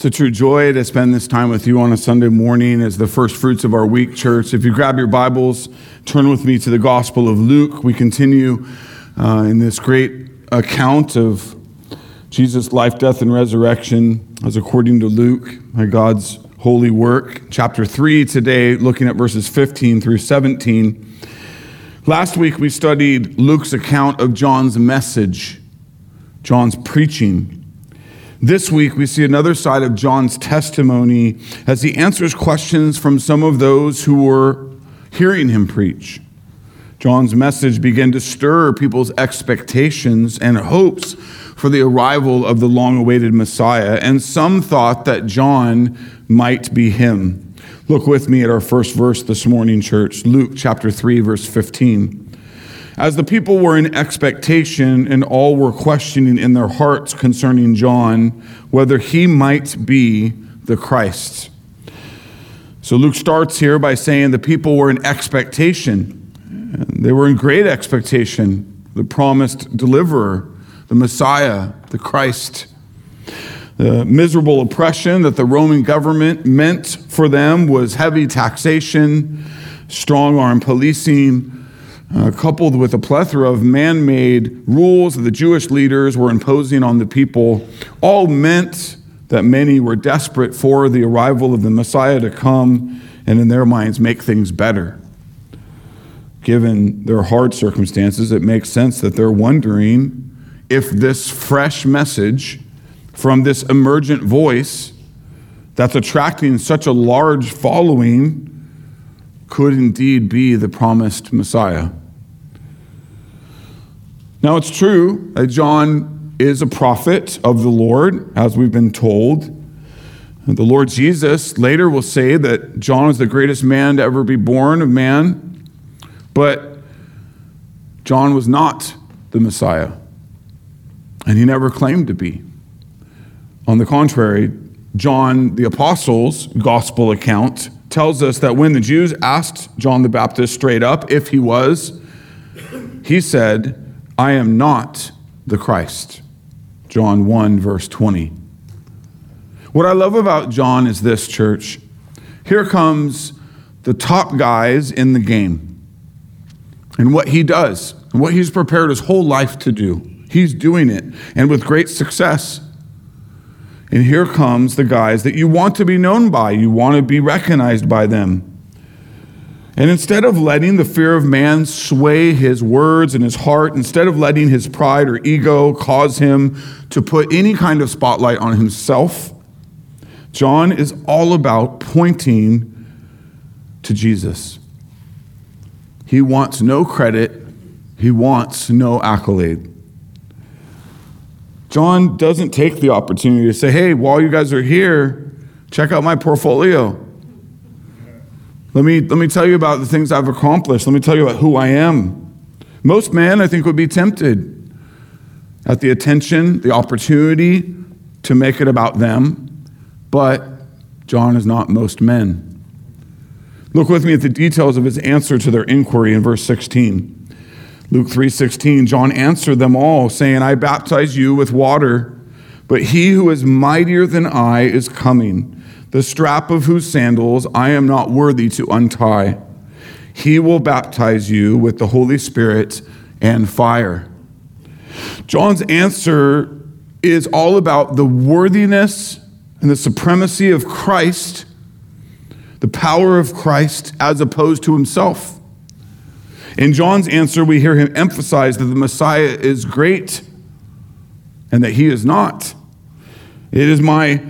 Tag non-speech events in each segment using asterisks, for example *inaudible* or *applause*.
It's a true joy to spend this time with you on a Sunday morning as the first fruits of our week, church. If you grab your Bibles, turn with me to the Gospel of Luke. We continue uh, in this great account of Jesus' life, death, and resurrection as according to Luke, by God's holy work. Chapter 3 today, looking at verses 15 through 17. Last week we studied Luke's account of John's message, John's preaching. This week, we see another side of John's testimony as he answers questions from some of those who were hearing him preach. John's message began to stir people's expectations and hopes for the arrival of the long awaited Messiah, and some thought that John might be him. Look with me at our first verse this morning, church, Luke chapter 3, verse 15. As the people were in expectation and all were questioning in their hearts concerning John whether he might be the Christ. So Luke starts here by saying the people were in expectation. They were in great expectation. The promised deliverer, the Messiah, the Christ. The miserable oppression that the Roman government meant for them was heavy taxation, strong arm policing, uh, coupled with a plethora of man made rules that the Jewish leaders were imposing on the people, all meant that many were desperate for the arrival of the Messiah to come and, in their minds, make things better. Given their hard circumstances, it makes sense that they're wondering if this fresh message from this emergent voice that's attracting such a large following could indeed be the promised Messiah. Now, it's true that John is a prophet of the Lord, as we've been told. And the Lord Jesus later will say that John is the greatest man to ever be born of man, but John was not the Messiah, and he never claimed to be. On the contrary, John the Apostle's gospel account tells us that when the Jews asked John the Baptist straight up if he was, he said, I am not the Christ. John 1, verse 20. What I love about John is this, church. Here comes the top guys in the game and what he does, and what he's prepared his whole life to do. He's doing it, and with great success. And here comes the guys that you want to be known by, you want to be recognized by them. And instead of letting the fear of man sway his words and his heart, instead of letting his pride or ego cause him to put any kind of spotlight on himself, John is all about pointing to Jesus. He wants no credit, he wants no accolade. John doesn't take the opportunity to say, hey, while you guys are here, check out my portfolio. Let me, let me tell you about the things I've accomplished. Let me tell you about who I am. Most men, I think, would be tempted at the attention, the opportunity to make it about them, but John is not most men. Look with me at the details of his answer to their inquiry in verse 16. Luke 3:16 John answered them all saying I baptize you with water but he who is mightier than I is coming the strap of whose sandals I am not worthy to untie. He will baptize you with the Holy Spirit and fire. John's answer is all about the worthiness and the supremacy of Christ, the power of Christ as opposed to himself. In John's answer, we hear him emphasize that the Messiah is great and that he is not. It is my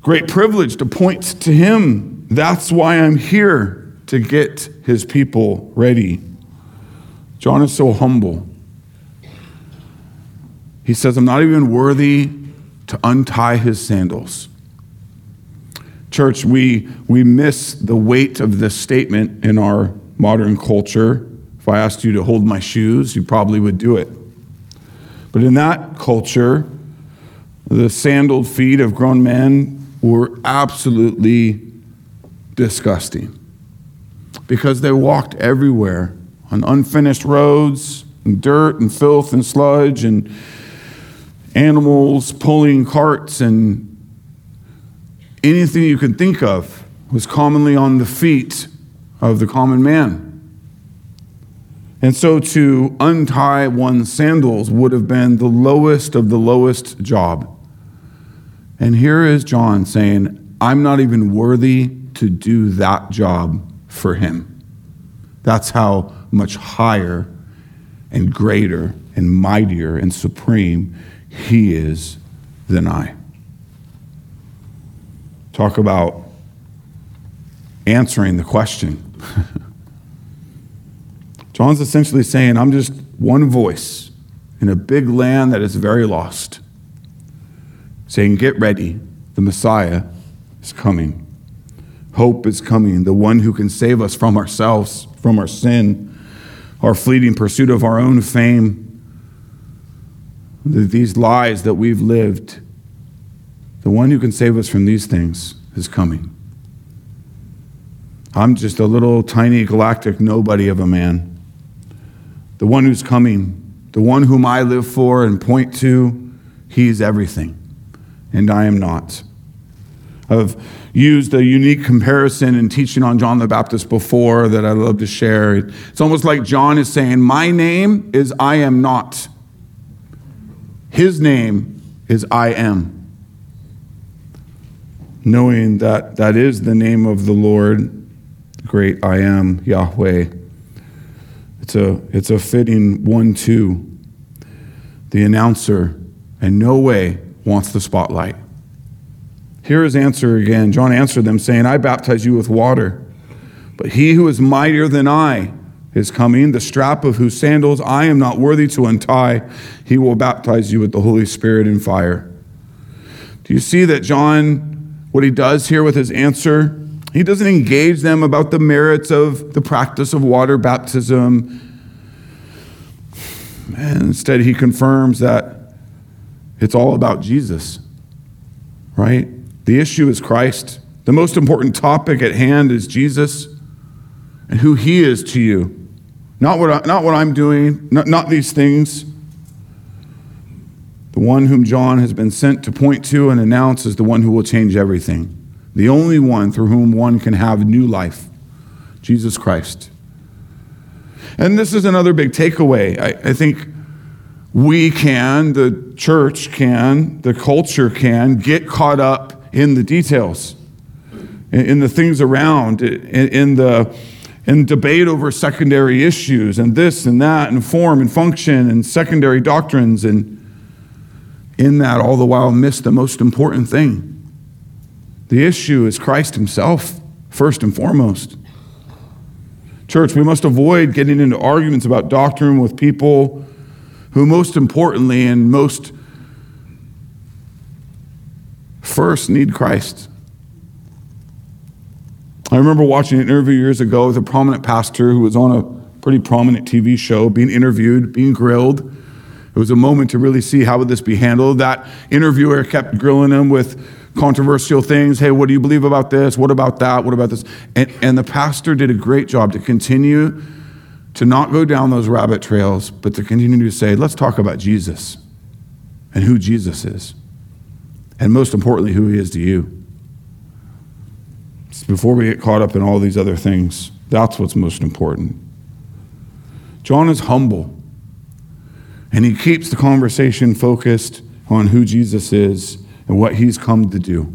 great privilege to point to him. That's why I'm here to get his people ready. John is so humble. He says, I'm not even worthy to untie his sandals. Church, we, we miss the weight of this statement in our modern culture. If I asked you to hold my shoes, you probably would do it. But in that culture, the sandaled feet of grown men were absolutely disgusting because they walked everywhere on unfinished roads, and dirt and filth and sludge, and animals pulling carts and anything you can think of was commonly on the feet of the common man. And so to untie one's sandals would have been the lowest of the lowest job. And here is John saying, I'm not even worthy to do that job for him. That's how much higher and greater and mightier and supreme he is than I. Talk about answering the question. *laughs* John's essentially saying, I'm just one voice in a big land that is very lost, saying, Get ready, the Messiah is coming. Hope is coming, the one who can save us from ourselves, from our sin, our fleeting pursuit of our own fame, these lies that we've lived. The one who can save us from these things is coming. I'm just a little tiny galactic nobody of a man. The one who's coming, the one whom I live for and point to, he's everything, and I am not. I've used a unique comparison in teaching on John the Baptist before that I love to share. It's almost like John is saying, My name is I am not. His name is I am. Knowing that that is the name of the Lord, great I am, Yahweh. It's a, it's a fitting one, two. The announcer in no way wants the spotlight. Here is answer again. John answered them, saying, I baptize you with water, but he who is mightier than I is coming, the strap of whose sandals I am not worthy to untie. He will baptize you with the Holy Spirit and fire. Do you see that John, what he does here with his answer? He doesn't engage them about the merits of the practice of water baptism. And instead, he confirms that it's all about Jesus, right? The issue is Christ. The most important topic at hand is Jesus and who he is to you. Not what, I, not what I'm doing, not, not these things. The one whom John has been sent to point to and announce is the one who will change everything. The only one through whom one can have new life Jesus Christ. And this is another big takeaway. I, I think we can, the church can, the culture can get caught up in the details, in, in the things around, in, in the in debate over secondary issues and this and that and form and function and secondary doctrines and in that all the while miss the most important thing. The issue is Christ himself first and foremost. Church, we must avoid getting into arguments about doctrine with people who most importantly and most first need Christ. I remember watching an interview years ago with a prominent pastor who was on a pretty prominent TV show, being interviewed, being grilled. It was a moment to really see how would this be handled. That interviewer kept grilling him with controversial things. Hey, what do you believe about this? What about that? What about this? And, and the pastor did a great job to continue to not go down those rabbit trails, but to continue to say, let's talk about Jesus and who Jesus is and most importantly, who He is to you. Before we get caught up in all these other things, that's what's most important. John is humble, and he keeps the conversation focused on who Jesus is and what he's come to do.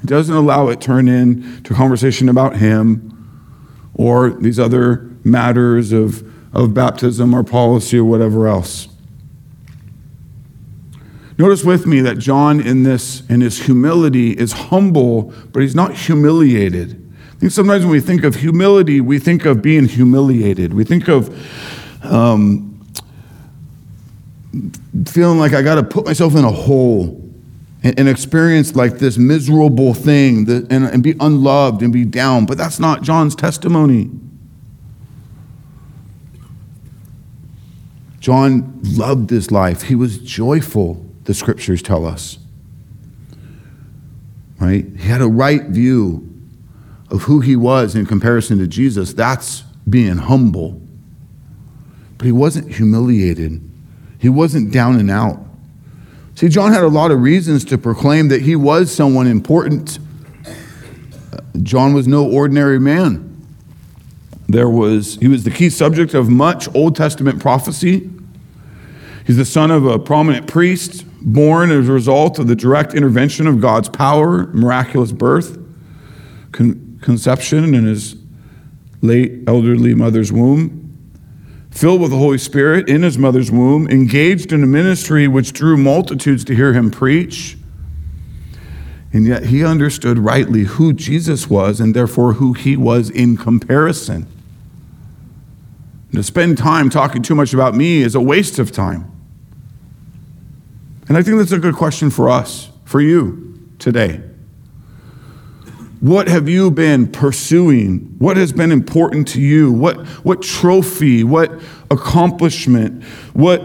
He doesn't allow it turn into conversation about him or these other matters of, of baptism or policy or whatever else. Notice with me that John, in this, in his humility, is humble, but he's not humiliated. I think sometimes when we think of humility, we think of being humiliated. We think of um, feeling like I got to put myself in a hole and, and experience like this miserable thing that, and, and be unloved and be down. But that's not John's testimony. John loved this life, he was joyful the scriptures tell us. Right? He had a right view of who he was in comparison to Jesus. That's being humble. But he wasn't humiliated, he wasn't down and out. See, John had a lot of reasons to proclaim that he was someone important. John was no ordinary man. There was, he was the key subject of much Old Testament prophecy. He's the son of a prominent priest, born as a result of the direct intervention of God's power, miraculous birth, con- conception in his late elderly mother's womb, filled with the Holy Spirit in his mother's womb, engaged in a ministry which drew multitudes to hear him preach. And yet he understood rightly who Jesus was and therefore who he was in comparison. And to spend time talking too much about me is a waste of time. And I think that's a good question for us, for you today. What have you been pursuing? What has been important to you? What, what trophy, what accomplishment, what,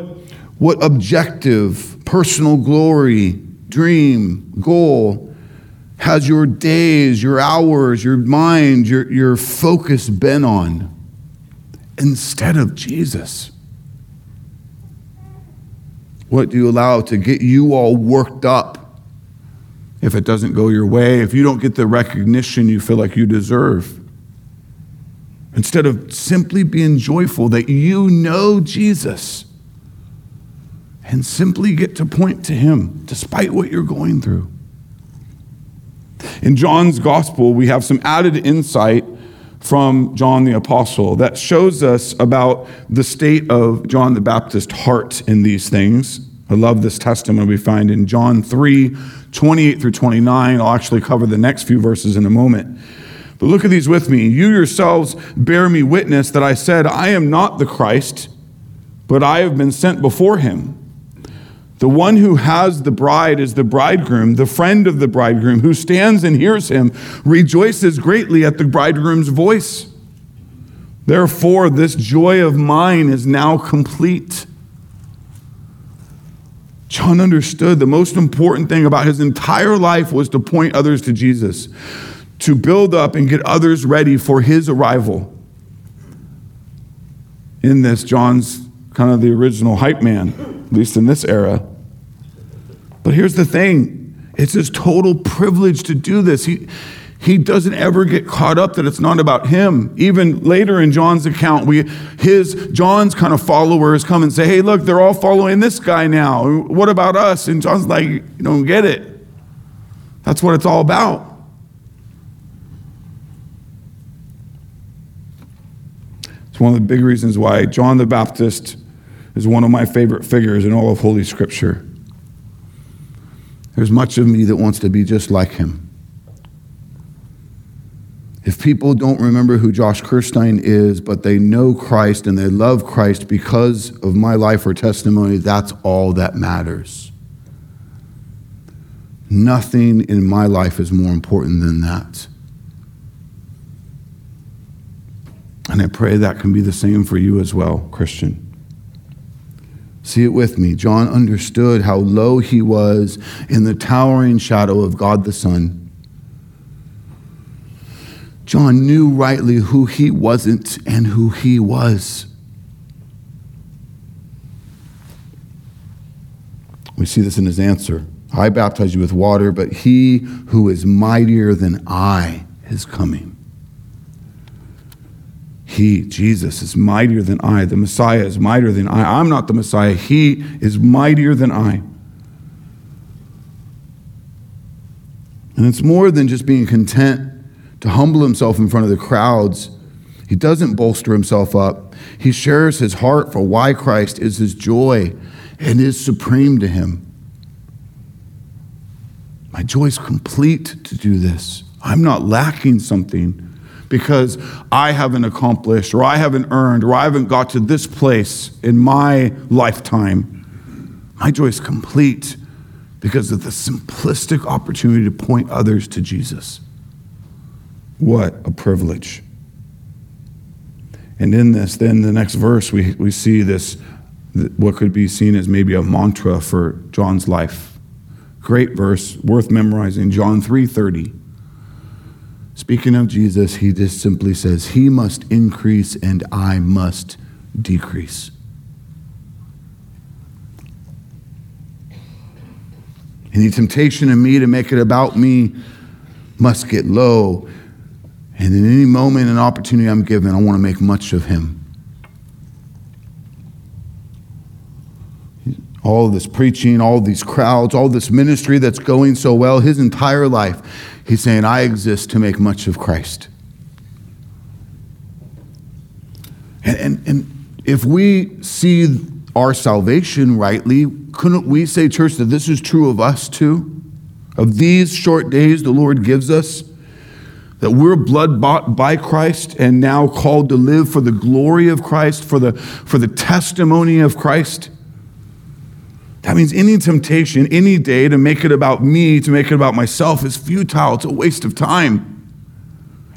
what objective, personal glory, dream, goal has your days, your hours, your mind, your, your focus been on instead of Jesus? What do you allow to get you all worked up if it doesn't go your way, if you don't get the recognition you feel like you deserve. Instead of simply being joyful that you know Jesus and simply get to point to Him despite what you're going through. In John's gospel, we have some added insight from John the Apostle that shows us about the state of John the Baptist's heart in these things. I love this testimony we find in John 3 28 through 29. I'll actually cover the next few verses in a moment. But look at these with me. You yourselves bear me witness that I said, I am not the Christ, but I have been sent before him. The one who has the bride is the bridegroom, the friend of the bridegroom, who stands and hears him, rejoices greatly at the bridegroom's voice. Therefore, this joy of mine is now complete. John understood the most important thing about his entire life was to point others to Jesus, to build up and get others ready for his arrival. In this, John's kind of the original hype man, at least in this era. But here's the thing it's his total privilege to do this. He, he doesn't ever get caught up that it's not about him. Even later in John's account, we his John's kind of followers come and say, "Hey, look, they're all following this guy now. What about us?" And John's like, "You don't get it. That's what it's all about." It's one of the big reasons why John the Baptist is one of my favorite figures in all of Holy Scripture. There's much of me that wants to be just like him. If people don't remember who Josh Kirstine is, but they know Christ and they love Christ because of my life or testimony, that's all that matters. Nothing in my life is more important than that. And I pray that can be the same for you as well, Christian. See it with me. John understood how low he was in the towering shadow of God the Son John knew rightly who he wasn't and who he was. We see this in his answer. I baptize you with water, but he who is mightier than I is coming. He, Jesus, is mightier than I. The Messiah is mightier than I. I'm not the Messiah. He is mightier than I. And it's more than just being content to humble himself in front of the crowds. He doesn't bolster himself up. He shares his heart for why Christ is his joy and is supreme to him. My joy is complete to do this. I'm not lacking something because I haven't accomplished or I haven't earned or I haven't got to this place in my lifetime. My joy is complete because of the simplistic opportunity to point others to Jesus. What a privilege. And in this, then the next verse, we, we see this, what could be seen as maybe a mantra for John's life. Great verse, worth memorizing. John 3:30. Speaking of Jesus, he just simply says, He must increase and I must decrease. Any temptation in me to make it about me must get low. And in any moment and opportunity I'm given, I want to make much of him. All this preaching, all these crowds, all this ministry that's going so well, his entire life, he's saying, I exist to make much of Christ. And, and, and if we see our salvation rightly, couldn't we say, church, that this is true of us too? Of these short days the Lord gives us, that we're blood bought by Christ and now called to live for the glory of Christ, for the, for the testimony of Christ. That means any temptation, any day to make it about me, to make it about myself, is futile. It's a waste of time.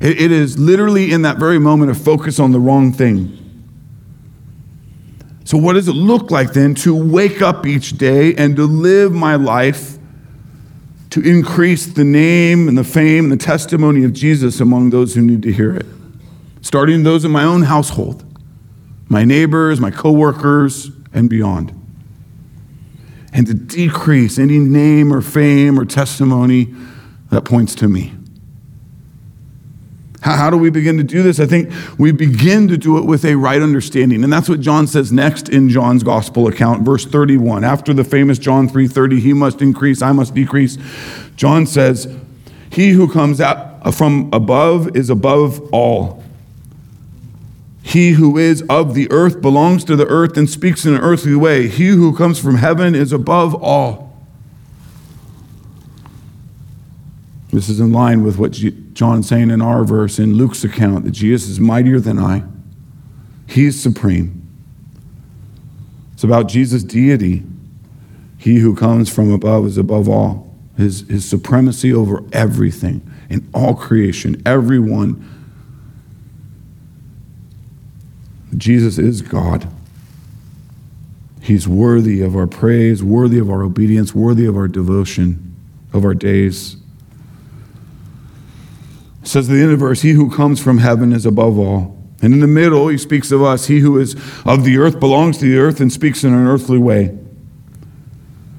it, it is literally in that very moment a focus on the wrong thing. So, what does it look like then to wake up each day and to live my life to increase the name and the fame and the testimony of Jesus among those who need to hear it? Starting those in my own household, my neighbors, my coworkers, and beyond. And to decrease any name or fame or testimony that points to me. How, how do we begin to do this? I think we begin to do it with a right understanding. And that's what John says next in John's gospel account, verse 31. After the famous John 3:30, he must increase, I must decrease. John says, He who comes out from above is above all. He who is of the earth belongs to the earth and speaks in an earthly way. He who comes from heaven is above all. This is in line with what John's saying in our verse in Luke's account that Jesus is mightier than I. He is supreme. It's about Jesus' deity. He who comes from above is above all. His, his supremacy over everything in all creation, everyone. Jesus is God. He's worthy of our praise, worthy of our obedience, worthy of our devotion, of our days. Says the end of the He who comes from heaven is above all. And in the middle, he speaks of us. He who is of the earth belongs to the earth and speaks in an earthly way.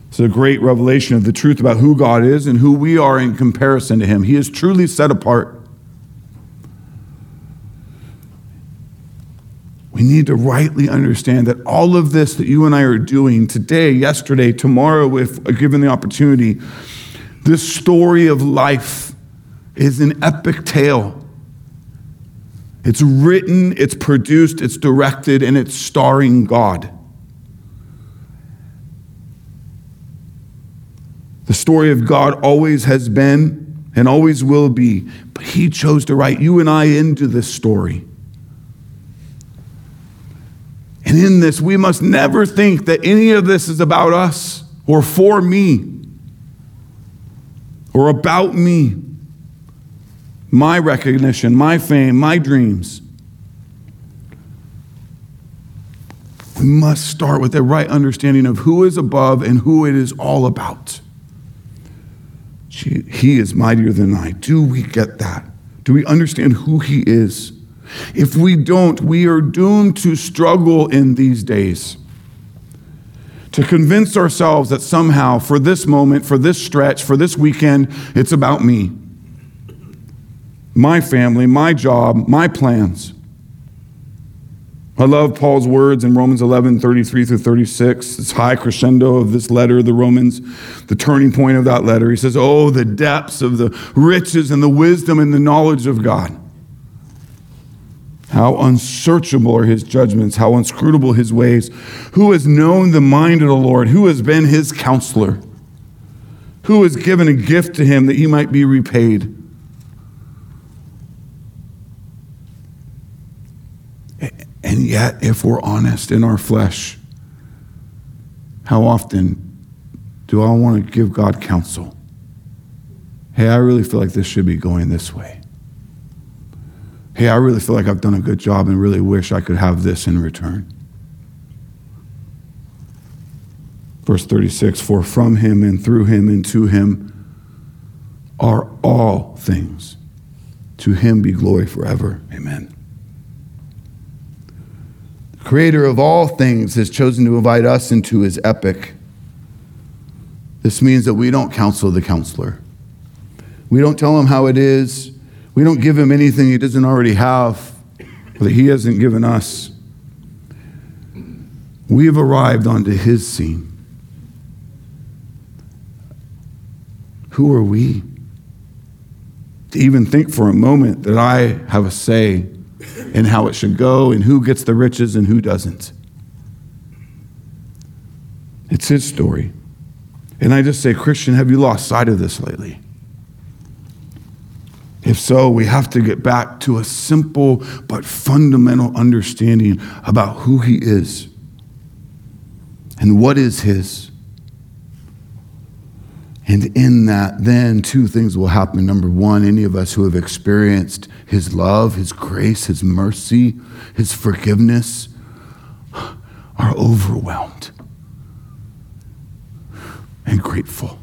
It's a great revelation of the truth about who God is and who we are in comparison to Him. He is truly set apart. We need to rightly understand that all of this that you and I are doing today, yesterday, tomorrow, if given the opportunity, this story of life is an epic tale. It's written, it's produced, it's directed, and it's starring God. The story of God always has been and always will be, but He chose to write you and I into this story. And in this, we must never think that any of this is about us or for me or about me my recognition, my fame, my dreams. We must start with a right understanding of who is above and who it is all about. He is mightier than I. Do we get that? Do we understand who He is? If we don't, we are doomed to struggle in these days. To convince ourselves that somehow, for this moment, for this stretch, for this weekend, it's about me my family, my job, my plans. I love Paul's words in Romans 11, 33 through 36. This high crescendo of this letter, of the Romans, the turning point of that letter. He says, Oh, the depths of the riches and the wisdom and the knowledge of God. How unsearchable are his judgments, how inscrutable his ways. Who has known the mind of the Lord? Who has been his counselor? Who has given a gift to him that he might be repaid? If we're honest in our flesh, how often do I want to give God counsel? Hey, I really feel like this should be going this way. Hey, I really feel like I've done a good job and really wish I could have this in return. Verse 36 For from him and through him and to him are all things. To him be glory forever. Amen creator of all things, has chosen to invite us into his epic This means that we don't counsel the counselor. We don't tell him how it is. We don't give him anything he doesn't already have that he hasn't given us. We have arrived onto his scene. Who are we to even think for a moment that I have a say in how it should go and who gets the riches and who doesn't? It's his story. And I just say, Christian, have you lost sight of this lately? If so, we have to get back to a simple but fundamental understanding about who he is and what is his. And in that, then two things will happen. Number one, any of us who have experienced his love, his grace, his mercy, his forgiveness are overwhelmed and grateful.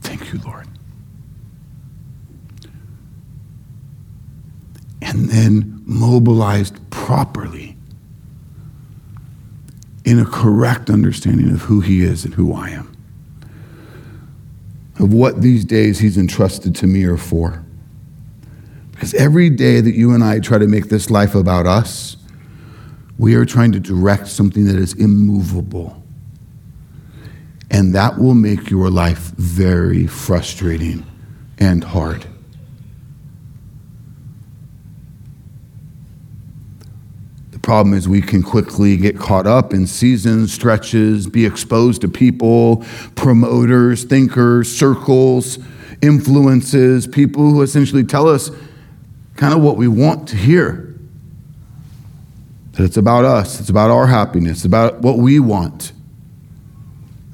Thank you, Lord. And then mobilized properly in a correct understanding of who He is and who I am, of what these days He's entrusted to me are for. Because every day that you and I try to make this life about us, we are trying to direct something that is immovable and that will make your life very frustrating and hard. Problem is we can quickly get caught up in seasons, stretches, be exposed to people, promoters, thinkers, circles, influences, people who essentially tell us kind of what we want to hear. That it's about us, it's about our happiness, it's about what we want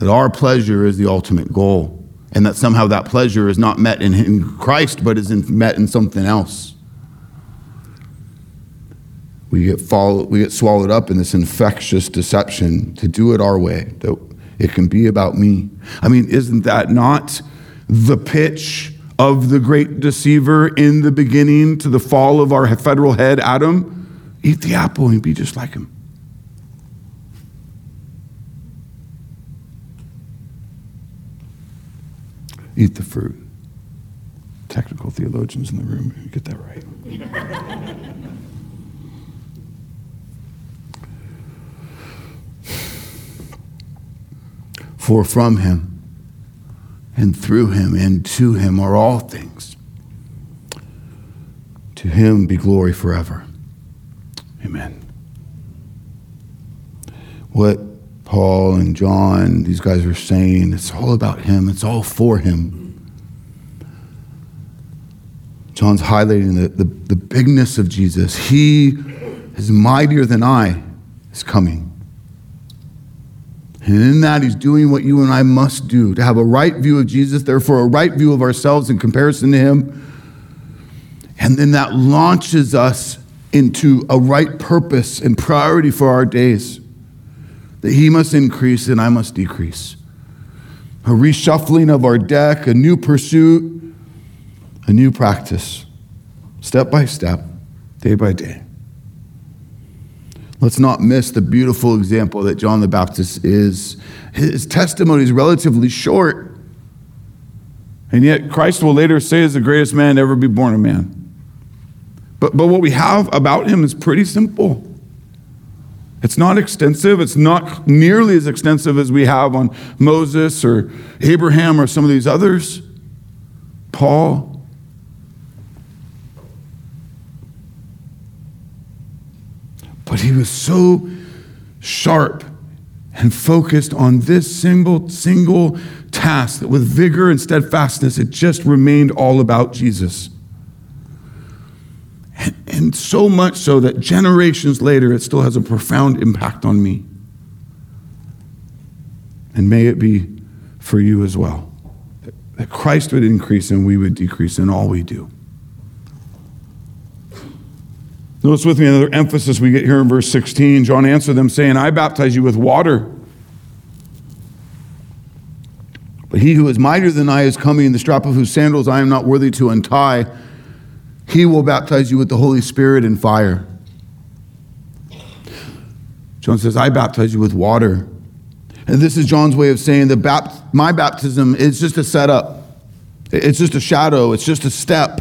that our pleasure is the ultimate goal, and that somehow that pleasure is not met in, in Christ, but is in, met in something else. We get, we get swallowed up in this infectious deception to do it our way, that it can be about me. I mean, isn't that not the pitch of the great deceiver in the beginning to the fall of our federal head, Adam? Eat the apple and be just like him. eat the fruit. Technical theologians in the room, get that right. *laughs* For from him and through him and to him are all things. To him be glory forever. Amen. What Paul and John, these guys are saying it's all about him, it's all for him. John's highlighting the, the, the bigness of Jesus. He is mightier than I, is coming. And in that, he's doing what you and I must do to have a right view of Jesus, therefore, a right view of ourselves in comparison to him. And then that launches us into a right purpose and priority for our days that he must increase and I must decrease. A reshuffling of our deck, a new pursuit, a new practice, step by step, day by day. Let's not miss the beautiful example that John the Baptist is. His testimony is relatively short. And yet, Christ will later say, is the greatest man ever be born a man. But, but what we have about him is pretty simple. It's not extensive. It's not nearly as extensive as we have on Moses or Abraham or some of these others. Paul. But he was so sharp and focused on this single, single task that with vigor and steadfastness, it just remained all about Jesus. And, and so much so that generations later, it still has a profound impact on me. And may it be for you as well. That Christ would increase and we would decrease in all we do. Notice with me another emphasis we get here in verse 16. John answered them, saying, I baptize you with water. But he who is mightier than I is coming, in the strap of whose sandals I am not worthy to untie. He will baptize you with the Holy Spirit and fire. John says, I baptize you with water. And this is John's way of saying that bapt- my baptism is just a setup. It's just a shadow. It's just a step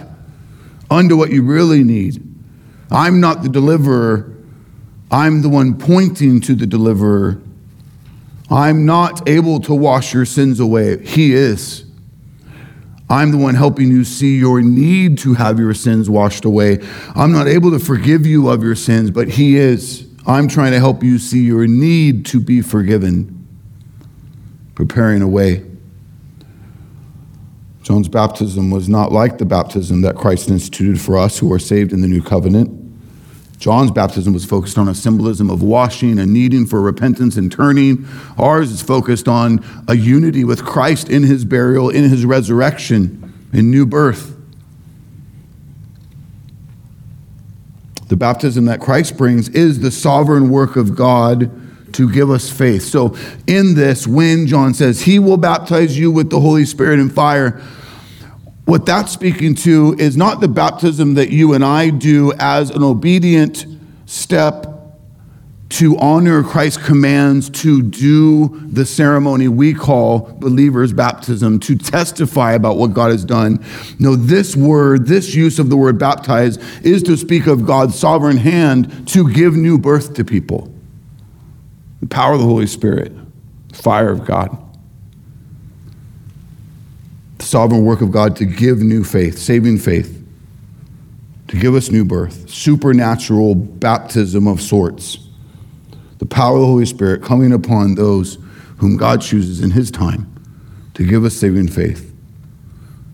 unto what you really need. I'm not the deliverer. I'm the one pointing to the deliverer. I'm not able to wash your sins away. He is. I'm the one helping you see your need to have your sins washed away. I'm not able to forgive you of your sins, but He is. I'm trying to help you see your need to be forgiven, preparing a way. John's baptism was not like the baptism that Christ instituted for us who are saved in the new covenant. John's baptism was focused on a symbolism of washing and needing for repentance and turning. Ours is focused on a unity with Christ in his burial, in his resurrection, in new birth. The baptism that Christ brings is the sovereign work of God to give us faith. So, in this, when John says, He will baptize you with the Holy Spirit and fire, what that's speaking to is not the baptism that you and I do as an obedient step to honor Christ's commands to do the ceremony we call believers' baptism, to testify about what God has done. No, this word, this use of the word baptize, is to speak of God's sovereign hand to give new birth to people. The power of the Holy Spirit, fire of God sovereign work of God to give new faith, saving faith, to give us new birth, supernatural baptism of sorts. The power of the Holy Spirit coming upon those whom God chooses in His time to give us saving faith.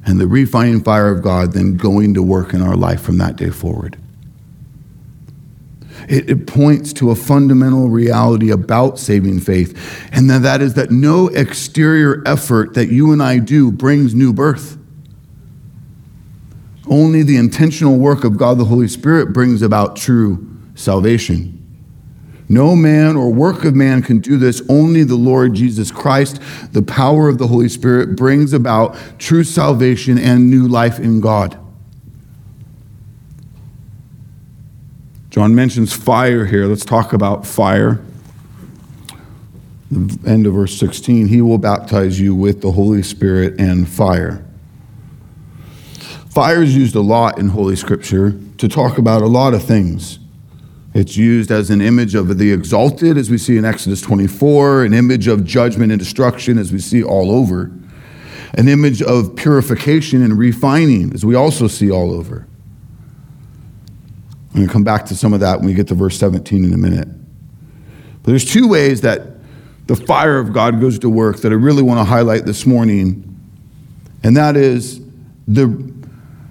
And the refining fire of God then going to work in our life from that day forward. It, it, points to a fundamental reality about saving faith, and that, that is that no exterior effort that you and I do brings new birth. Only the intentional work of God the Holy Spirit brings about true salvation. No man or work of man can do this. Only the Lord Jesus Christ, the power of the Holy Spirit, brings about true salvation and new life in God. John mentions fire here. Let's talk about fire. The end of verse 16 He will baptize you with the Holy Spirit and fire. Fire is used a lot in Holy Scripture to talk about a lot of things. It's used as an image of the exalted, as we see in Exodus 24, an image of judgment and destruction, as we see all over, an image of purification and refining, as we also see all over. I'm going to come back to some of that when we get to verse 17 in a minute. But there's two ways that the fire of God goes to work that I really want to highlight this morning, and that is the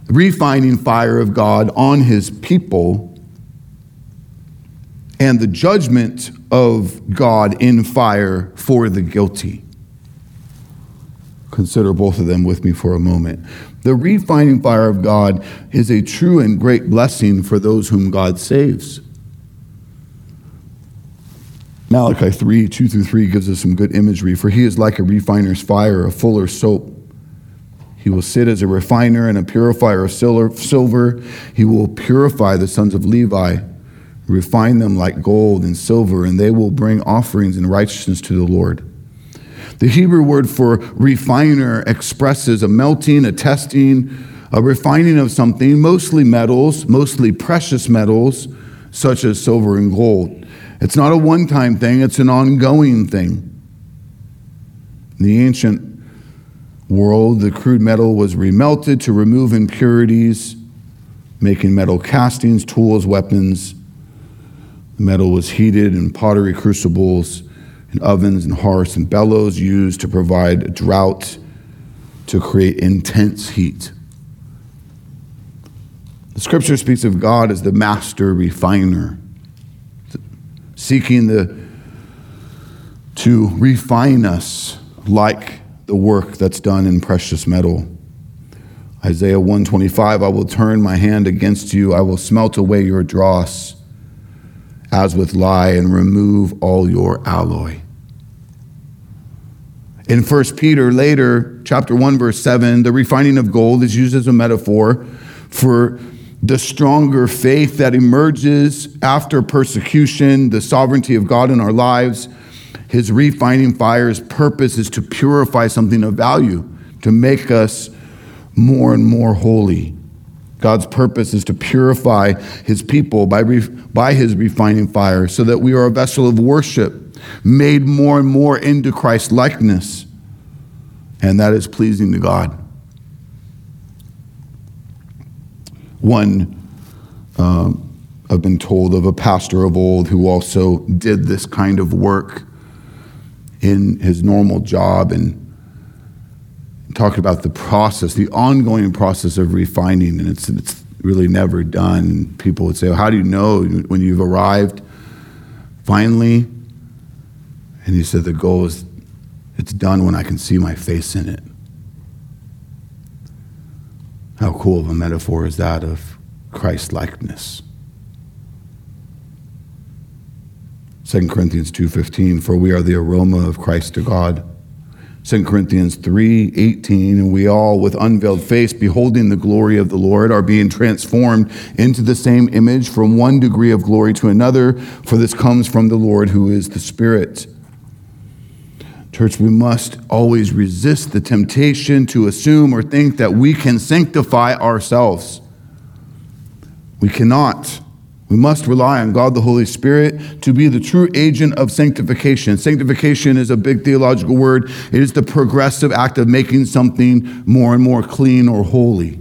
refining fire of God on his people and the judgment of God in fire for the guilty. Consider both of them with me for a moment. The refining fire of God is a true and great blessing for those whom God saves. Malachi 3 2 through 3 gives us some good imagery. For he is like a refiner's fire, a fuller's soap. He will sit as a refiner and a purifier of silver. He will purify the sons of Levi, refine them like gold and silver, and they will bring offerings in righteousness to the Lord. The Hebrew word for refiner expresses a melting, a testing, a refining of something, mostly metals, mostly precious metals, such as silver and gold. It's not a one time thing, it's an ongoing thing. In the ancient world, the crude metal was remelted to remove impurities, making metal castings, tools, weapons. The metal was heated in pottery crucibles and ovens and hearths and bellows used to provide drought to create intense heat. The scripture speaks of God as the master refiner, seeking the, to refine us like the work that's done in precious metal. Isaiah 125 I will turn my hand against you, I will smelt away your dross as with lye and remove all your alloy. In 1 Peter later, chapter 1, verse 7, the refining of gold is used as a metaphor for the stronger faith that emerges after persecution, the sovereignty of God in our lives, His refining fire's purpose is to purify something of value, to make us more and more holy. God's purpose is to purify his people by, by his refining fire so that we are a vessel of worship, made more and more into Christ's likeness. And that is pleasing to God. One, um, I've been told of a pastor of old who also did this kind of work in his normal job and talked about the process, the ongoing process of refining, and it's, it's really never done. People would say, well, How do you know when you've arrived finally? And he said, The goal is it's done when I can see my face in it. How cool of a metaphor is that of Christ likeness? 2 Corinthians 2:15 for we are the aroma of Christ to God 2 Corinthians 3:18 and we all, with unveiled face, beholding the glory of the Lord, are being transformed into the same image from one degree of glory to another, for this comes from the Lord who is the Spirit. Church, we must always resist the temptation to assume or think that we can sanctify ourselves. We cannot. We must rely on God the Holy Spirit to be the true agent of sanctification. Sanctification is a big theological word. It is the progressive act of making something more and more clean or holy.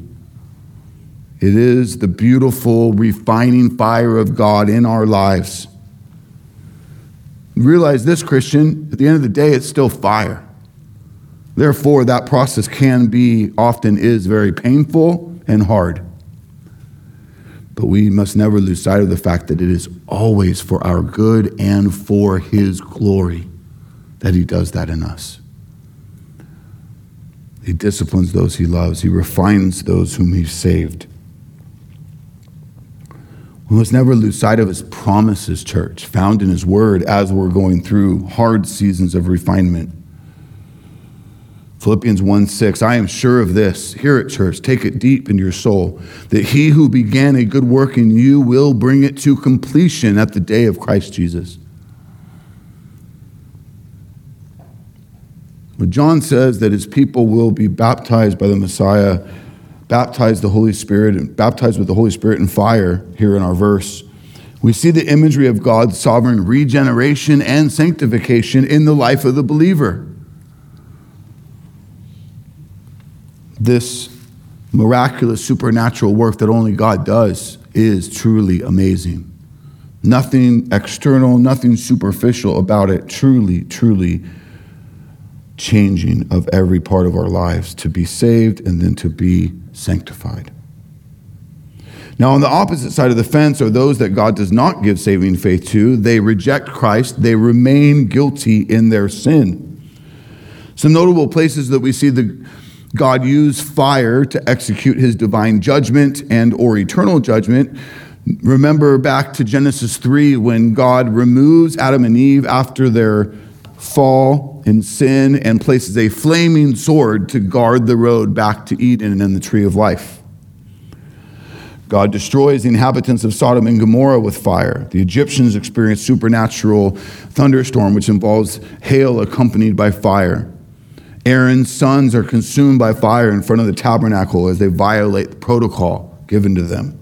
It is the beautiful, refining fire of God in our lives. Realize this, Christian, at the end of the day, it's still fire. Therefore, that process can be, often is, very painful and hard. But we must never lose sight of the fact that it is always for our good and for His glory that He does that in us. He disciplines those He loves, He refines those whom He's saved. We must never lose sight of His promises, church, found in His Word as we're going through hard seasons of refinement. Philippians 1 6, I am sure of this. Hear it, church. Take it deep in your soul that he who began a good work in you will bring it to completion at the day of Christ Jesus. When John says that his people will be baptized by the Messiah, baptized the Holy Spirit, and baptized with the Holy Spirit and fire here in our verse, we see the imagery of God's sovereign regeneration and sanctification in the life of the believer. this miraculous supernatural work that only God does is truly amazing. Nothing external, nothing superficial about it. Truly, truly changing of every part of our lives to be saved and then to be sanctified. Now, on the opposite side of the fence are those that God does not give saving faith to. They reject Christ, they remain guilty in their sin. Some notable places that we see the God used fire to execute his divine judgment and or eternal judgment. Remember back to Genesis 3 when God removes Adam and Eve after their fall in sin and places a flaming sword to guard the road back to Eden and the tree of life. God destroys the inhabitants of Sodom and Gomorrah with fire. The Egyptians experience supernatural thunderstorm, which involves hail accompanied by fire. Aaron's sons are consumed by fire in front of the tabernacle as they violate the protocol given to them.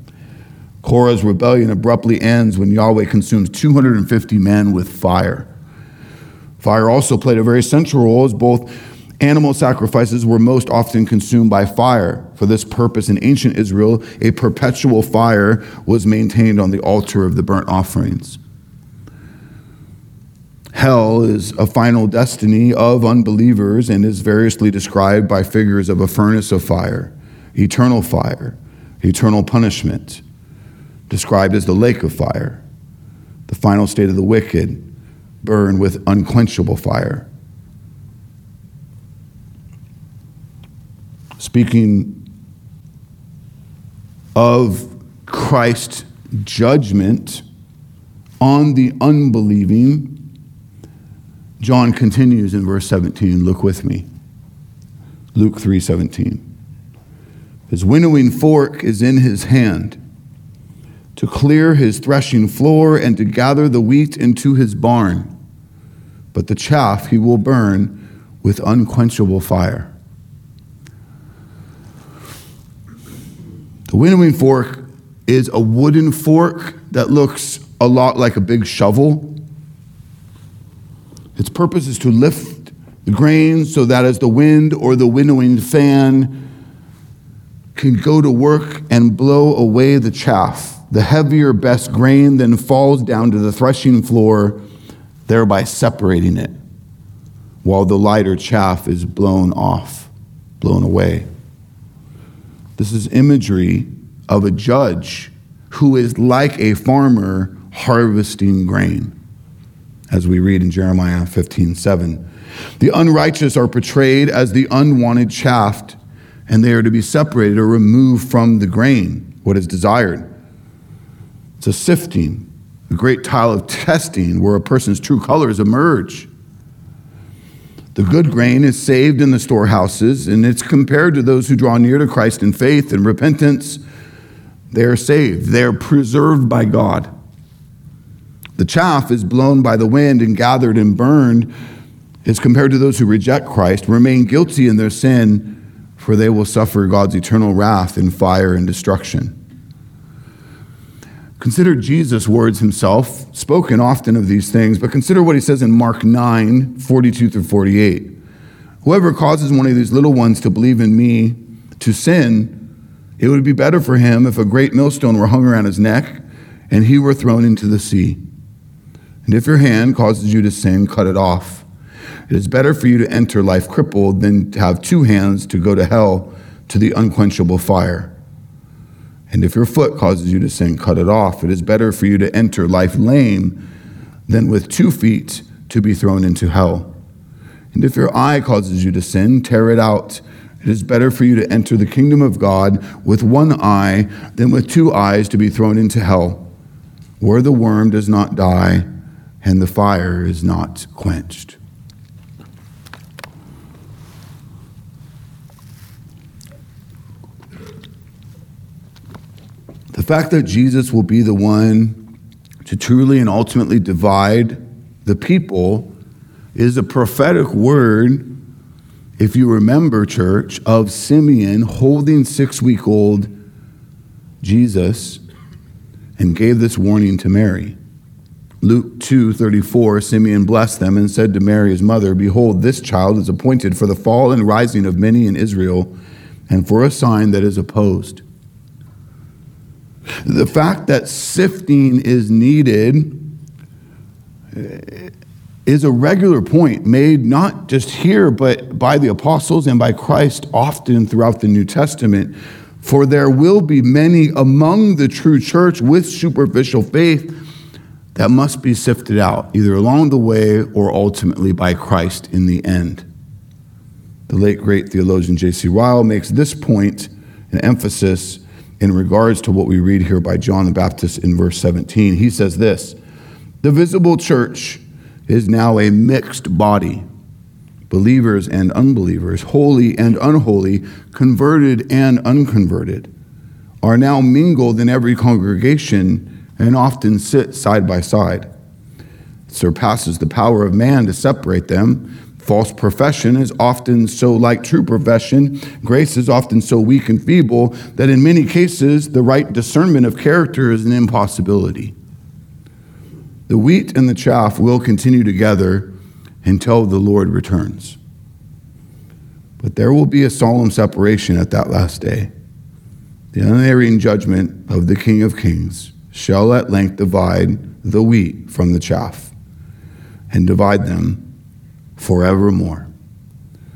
Korah's rebellion abruptly ends when Yahweh consumes 250 men with fire. Fire also played a very central role as both animal sacrifices were most often consumed by fire. For this purpose, in ancient Israel, a perpetual fire was maintained on the altar of the burnt offerings. Hell is a final destiny of unbelievers and is variously described by figures of a furnace of fire, eternal fire, eternal punishment, described as the lake of fire, the final state of the wicked, burned with unquenchable fire. Speaking of Christ's judgment on the unbelieving, John continues in verse 17. Look with me. Luke 3:17. His winnowing fork is in his hand to clear his threshing floor and to gather the wheat into his barn. but the chaff he will burn with unquenchable fire. The winnowing fork is a wooden fork that looks a lot like a big shovel. Its purpose is to lift the grain so that as the wind or the winnowing fan can go to work and blow away the chaff, the heavier, best grain then falls down to the threshing floor, thereby separating it, while the lighter chaff is blown off, blown away. This is imagery of a judge who is like a farmer harvesting grain, as we read in Jeremiah 15 7. The unrighteous are portrayed as the unwanted chaff, and they are to be separated or removed from the grain, what is desired. It's a sifting, a great tile of *laughs* testing where a person's true colors emerge. The good grain is saved in the storehouses, and it's compared to those who draw near to Christ in faith and repentance. They are saved, they are preserved by God. The chaff is blown by the wind and gathered and burned, is compared to those who reject Christ, remain guilty in their sin, for they will suffer God's eternal wrath in fire and destruction. Consider Jesus' words himself, spoken often of these things, but consider what he says in Mark 9 42 through 48. Whoever causes one of these little ones to believe in me to sin, it would be better for him if a great millstone were hung around his neck and he were thrown into the sea. And if your hand causes you to sin, cut it off. It is better for you to enter life crippled than to have two hands to go to hell to the unquenchable fire. And if your foot causes you to sin, cut it off. It is better for you to enter life lame than with two feet to be thrown into hell. And if your eye causes you to sin, tear it out. It is better for you to enter the kingdom of God with one eye than with two eyes to be thrown into hell, where the worm does not die and the fire is not quenched. Fact that Jesus will be the one to truly and ultimately divide the people is a prophetic word, if you remember, church, of Simeon holding six week old Jesus and gave this warning to Mary. Luke 2 34, Simeon blessed them and said to Mary, his mother, Behold, this child is appointed for the fall and rising of many in Israel, and for a sign that is opposed the fact that sifting is needed eh, is a regular point made not just here, but by the apostles and by Christ often throughout the New Testament. For there will be many among the true church with superficial faith that must be sifted out, either along the way or ultimately by Christ in the end. The late great theologian J.C. Ryle makes this point an emphasis in regards to what we read here by John the Baptist in verse 17. He says this The visible church is now a mixed body, believers and unbelievers, holy and unholy, converted and unconverted, are now mingled in every congregation and often sit side by side. It surpasses the power of man to separate them False profession is often so like true profession. Grace is often so weak and feeble that in many cases the right discernment of character is an impossibility. The wheat and the chaff will continue together until the Lord returns. But there will be a solemn separation at that last day. The unerring judgment of the King of Kings shall at length divide the wheat from the chaff and divide them forevermore.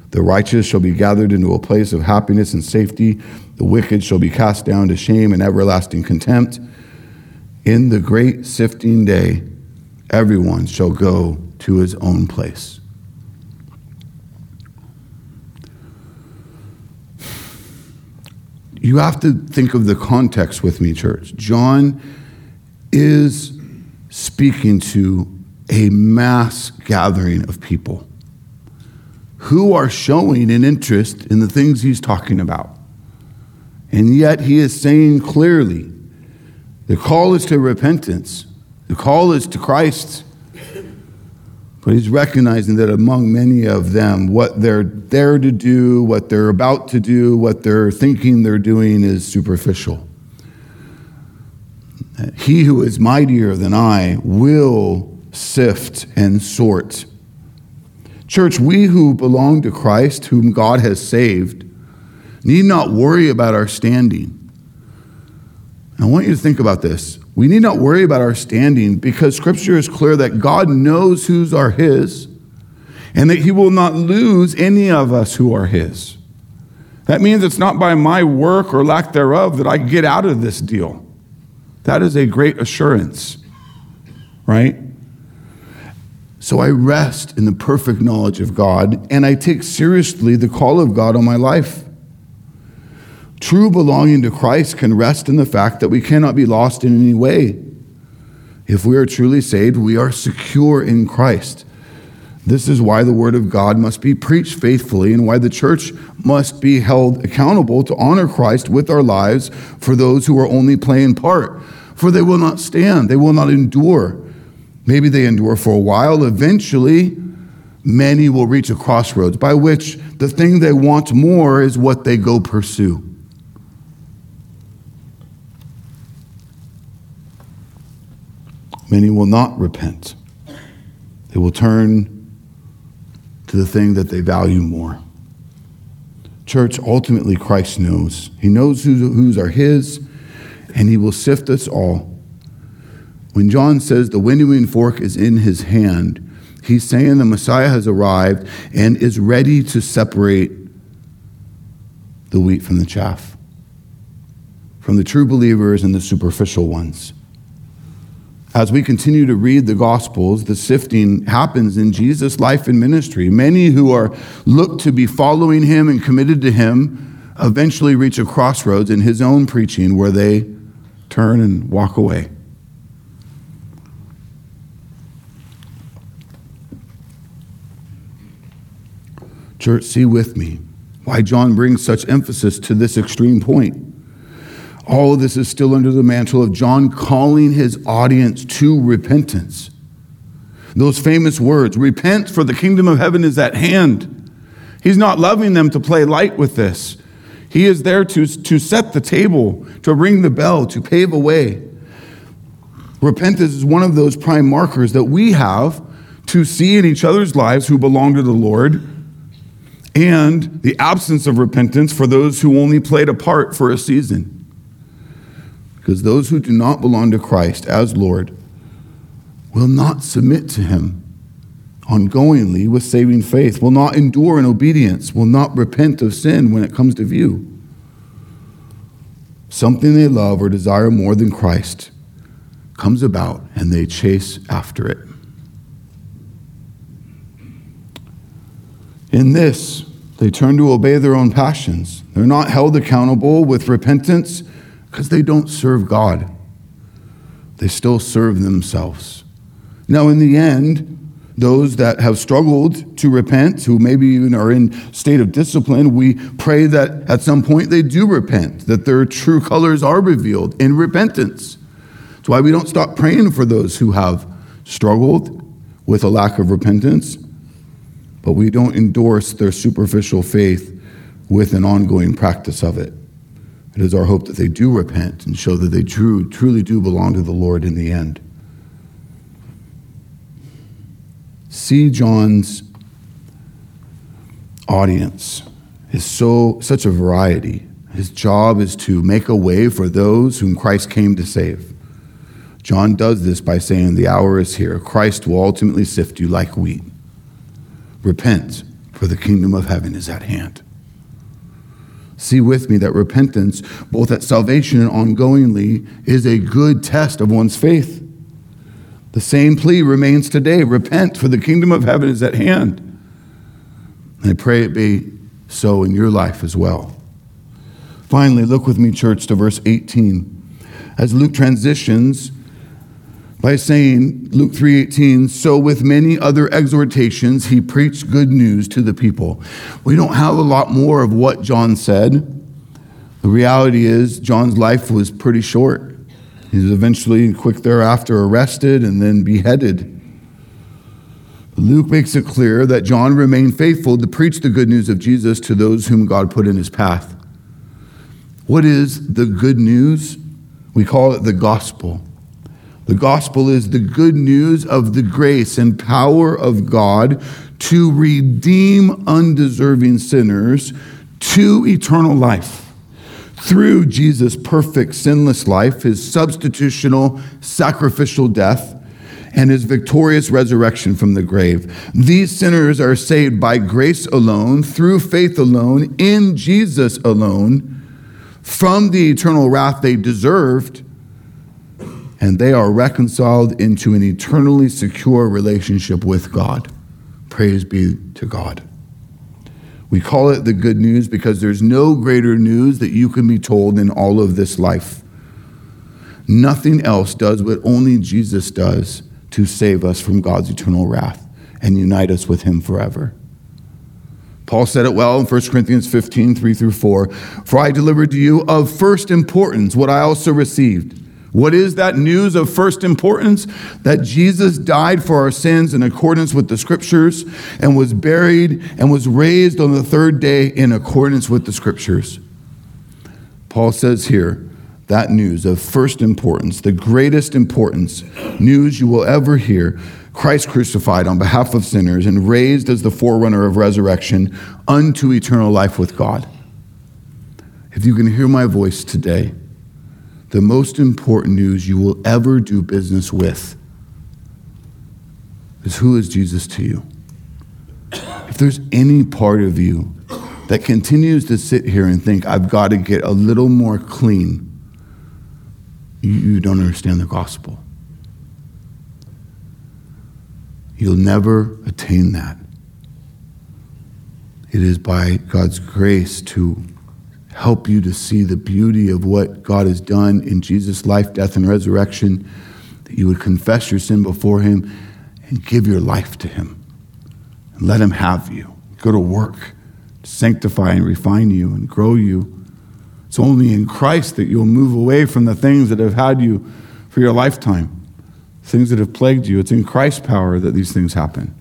The righteous shall be gathered into a place of happiness and safety. The wicked shall be cast down to shame and everlasting contempt. In the great sifting day, everyone shall go to his own place. You have to think of the context with me, church. John is speaking to a mass gathering of people who are showing an interest in the things he's talking about. And yet he is saying clearly the call is to repentance, the call is to Christ. But he's recognizing that among many of them, what they're there to do, what they're about to do, what they're thinking they're doing is superficial. He who is mightier than I will sift and sort. Church, we who belong to Christ, whom God has saved, need not worry about our standing. I want you to think about this. We need not worry about our standing because Scripture is clear that God knows whose are His and that He will not lose any of us who are His. That means it's not by my work or lack thereof that I get out of this deal. That is a great assurance, right? So I rest in the perfect knowledge of God and I take seriously the call of God on my life. True belonging to Christ can rest in the fact that we cannot be lost in any way. If we are truly saved, we are secure in Christ. This is why the Word of God must be preached faithfully and why the church must be held accountable to honor Christ with our lives for those who are only playing part. For they will not stand, they will not endure. Maybe they endure for a while. Eventually, many will reach a crossroads by which the thing they want more is what they go pursue. Many will not repent. They will turn to the thing that they value more. Church, ultimately, Christ knows. He knows whose are His, and He will sift us all. When John says the winnowing fork is in His hand, he's saying the Messiah has arrived and is ready to separate the wheat from the chaff, from the true believers and the superficial ones as we continue to read the Gospels, the sifting happens in Jesus' life and ministry. Many who are looked to be following him and committed to him eventually reach a crossroads in his own preaching where they turn and walk away. Church, see with me why John brings such emphasis to this extreme point. All of this is still under the mantle of John calling his audience to repentance. Those famous words repent, for the kingdom of heaven is at hand. He's not loving them to play light with this. He is there to, to set the table, to ring the bell, to pave a way. Repentance is one of those prime markers that we have to see in each other's lives who belong to the Lord, and the absence of repentance for those who only played a part for a season. Because those who do not belong to Christ as Lord will not submit to him ongoingly with saving faith, will not endure in obedience, will not repent of sin when it comes to view. Something they love or desire more than Christ comes about and they chase after it. In this, they turn to obey their own passions. They're not held accountable with repentance because they don't serve God. They still serve themselves. Now, in the end, those that have struggled to repent, who maybe even are in state of discipline, we pray that at some point they do repent, that their true colors are revealed in repentance. That's why we don't stop praying for those who have struggled with a lack of repentance, but we don't endorse their superficial faith with an ongoing practice of it. It is our hope that they do repent and show that they true, truly do belong to the Lord in the end. See John's audience is so such a variety. His job is to make a way for those whom Christ came to save. John does this by saying, The hour is here. Christ will ultimately sift you like wheat. Repent, for the kingdom of heaven is at hand. See with me that repentance, both at salvation and ongoingly, is a good test of one's faith. The same plea remains today repent, for the kingdom of heaven is at hand. And I pray it be so in your life as well. Finally, look with me, church, to verse 18. As Luke transitions by saying Luke 3:18 so with many other exhortations he preached good news to the people. We don't have a lot more of what John said. The reality is John's life was pretty short. He was eventually quick thereafter arrested and then beheaded. Luke makes it clear that John remained faithful to preach the good news of Jesus to those whom God put in his path. What is the good news? We call it the gospel. The gospel is the good news of the grace and power of God to redeem undeserving sinners to eternal life through Jesus' perfect, sinless life, his substitutional, sacrificial death, and his victorious resurrection from the grave. These sinners are saved by grace alone, through faith alone, in Jesus alone, from the eternal wrath they deserved, and they are reconciled into an eternally secure relationship with God. Praise be to God. We call it the good news because there's no greater news that you can be told in all of this life. Nothing else does what only Jesus does to save us from God's eternal wrath and unite us with Him forever. Paul said it well in 1 Corinthians 15, 3 through 4. For I delivered to you of first importance what I also received. What is that news of first importance? That Jesus died for our sins in accordance with the scriptures and was buried and was raised on the third day in accordance with the scriptures. Paul says here, that news of first importance, the greatest importance, news you will ever hear Christ crucified on behalf of sinners and raised as the forerunner of resurrection unto eternal life with God. If you can hear my voice today, the most important news you will ever do business with is who is Jesus to you? If there's any part of you that continues to sit here and think, I've got to get a little more clean you, don't understand the gospel. You'll never attain that. It is by God's grace to help you to see the beauty of what God has done in Jesus' life, death, and resurrection, that you would confess your sin before Him and give your life to Him. And let Him have you. Go to work, sanctify and refine you and grow you it's only in Christ that you'll move away from the things that have had you for your lifetime, things that have plagued you. It's in Christ's power that these things happen.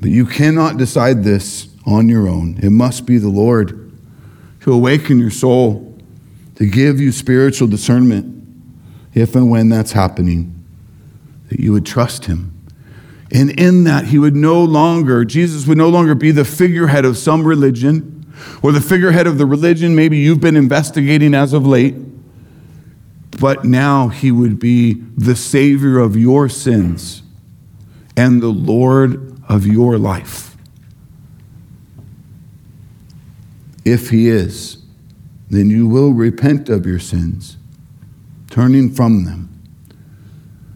But you cannot decide this on your own. It must be the Lord to awaken your soul, to give you spiritual discernment, if and when that's happening, that you would trust Him. And in that, He would no longer, Jesus would no longer be the figurehead of some religion or the figurehead of the religion maybe you've been investigating as of late, but now he would be the Savior of your sins and the Lord of your life. If he is, then you will repent of your sins, turning from them,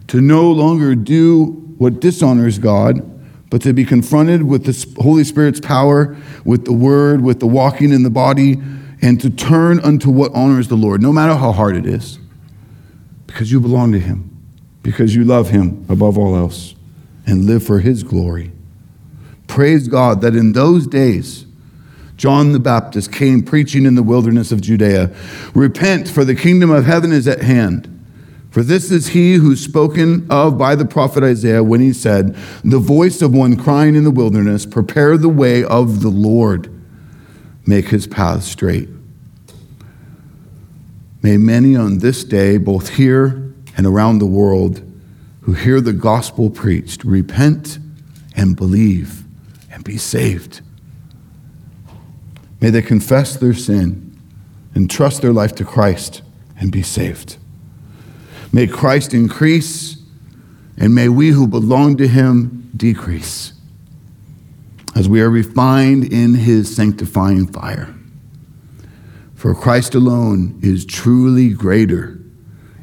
to no longer do what dishonors God but to be confronted with the Holy Spirit's power, with the word, with the walking in the body, and to turn unto what honors the Lord, no matter how hard it is, because you belong to Him, because you love Him above all else, and live for His glory. Praise God that in those days, John the Baptist came preaching in the wilderness of Judea Repent, for the kingdom of heaven is at hand. For this is he who's spoken of by the prophet Isaiah when he said, The voice of one crying in the wilderness, Prepare the way of the Lord, make his path straight. May many on this day, both here and around the world, who hear the gospel preached, repent and believe and be saved. May they confess their sin and trust their life to Christ and be saved. May Christ increase, and may we who belong to him decrease as we are refined in his sanctifying fire. For Christ alone is truly greater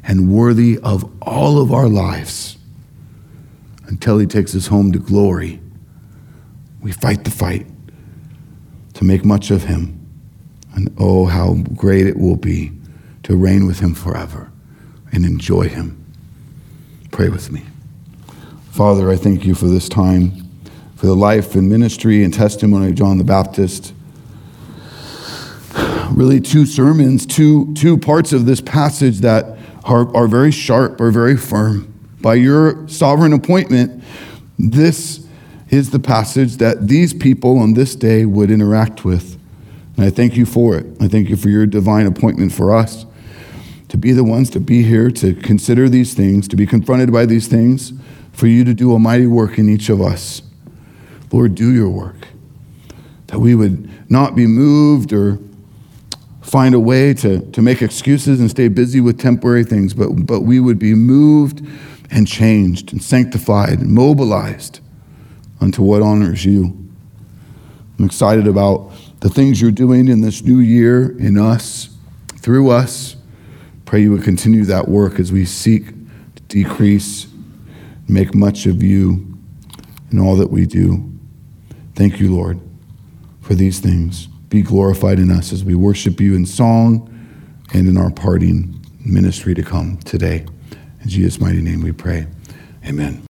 and worthy of all of our lives until he takes us home to glory. We fight the fight to make much of him. And oh, how great it will be to reign with him forever and enjoy Him. Pray with me. Father, I thank you for this time, for the life and ministry and testimony of John the Baptist. Really, two sermons, two, two parts of this passage that are, are very sharp, are very firm. By your sovereign appointment, This is the passage that these people on this day would interact with. And I thank you for it. I thank you for your divine appointment for us to be the ones to be here, to consider these things, to be confronted by these things, for you to do a mighty work in each of us. Lord, do your work. That we would not be moved or find a way to, to make excuses and stay busy with temporary things, but, but we would be moved and changed and sanctified and mobilized unto what honors you. I'm excited about the things you're doing in this new year in us, through us. Pray you would continue that work as we seek to decrease, make much of you in all that we do. Thank you, Lord, for these things. Be glorified in us as we worship you in song and in our parting ministry to come today. In Jesus' mighty name we pray. Amen.